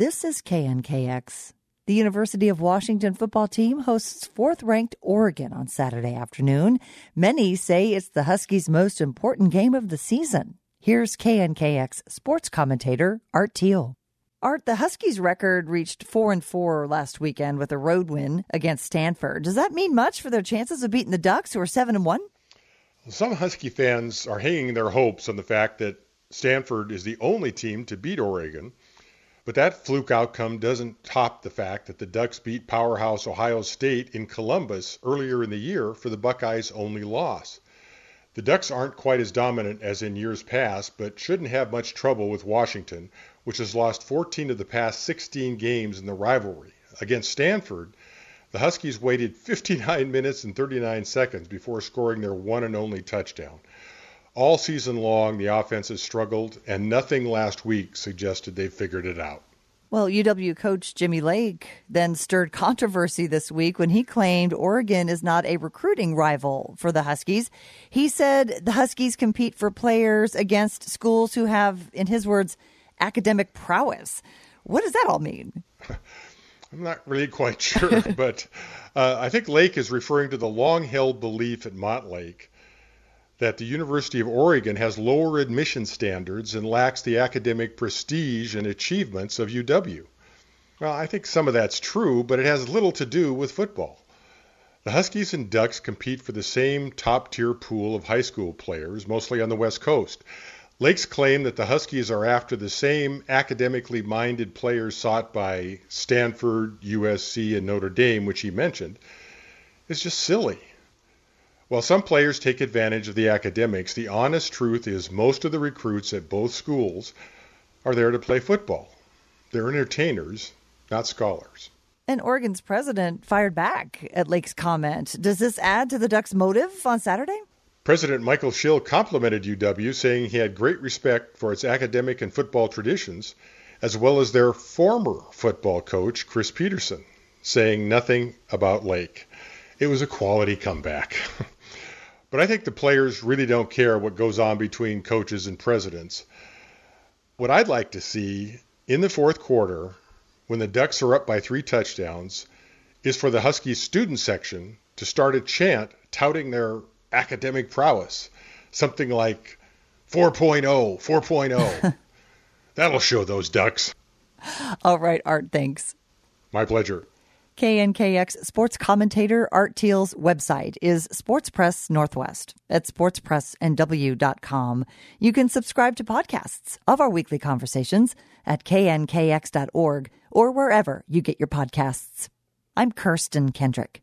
This is KNKX. The University of Washington football team hosts fourth ranked Oregon on Saturday afternoon. Many say it's the Huskies' most important game of the season. Here's KNKX sports commentator Art Thiel. Art, the Huskies record reached 4 and 4 last weekend with a road win against Stanford. Does that mean much for their chances of beating the Ducks who are 7 and 1? Some Husky fans are hanging their hopes on the fact that Stanford is the only team to beat Oregon but that fluke outcome doesn't top the fact that the Ducks beat powerhouse Ohio State in Columbus earlier in the year for the Buckeyes' only loss. The Ducks aren't quite as dominant as in years past, but shouldn't have much trouble with Washington, which has lost 14 of the past 16 games in the rivalry. Against Stanford, the Huskies waited 59 minutes and 39 seconds before scoring their one and only touchdown. All season long, the offense has struggled, and nothing last week suggested they've figured it out. Well, UW coach Jimmy Lake then stirred controversy this week when he claimed Oregon is not a recruiting rival for the Huskies. He said the Huskies compete for players against schools who have, in his words, academic prowess. What does that all mean? I'm not really quite sure, but uh, I think Lake is referring to the long held belief at Montlake that the University of Oregon has lower admission standards and lacks the academic prestige and achievements of UW. Well, I think some of that's true, but it has little to do with football. The Huskies and Ducks compete for the same top tier pool of high school players, mostly on the West Coast. Lake's claim that the Huskies are after the same academically minded players sought by Stanford, USC, and Notre Dame, which he mentioned, is just silly. While some players take advantage of the academics, the honest truth is most of the recruits at both schools are there to play football. They're entertainers, not scholars. And Oregon's president fired back at Lake's comment. Does this add to the Ducks' motive on Saturday? President Michael Schill complimented UW, saying he had great respect for its academic and football traditions, as well as their former football coach, Chris Petersen, saying nothing about Lake. It was a quality comeback. But I think the players really don't care what goes on between coaches and presidents. What I'd like to see in the fourth quarter, when the Ducks are up by three touchdowns, is for the Huskies student section to start a chant touting their academic prowess. Something like 4.0, 4.0. That'll show those Ducks. All right, Art, thanks. My pleasure. KNKX sports commentator Art Thiel's website is Sports Press Northwest at sportspressnw.com. You can subscribe to podcasts of our weekly conversations at knkx.org or wherever you get your podcasts. I'm Kirsten Kendrick.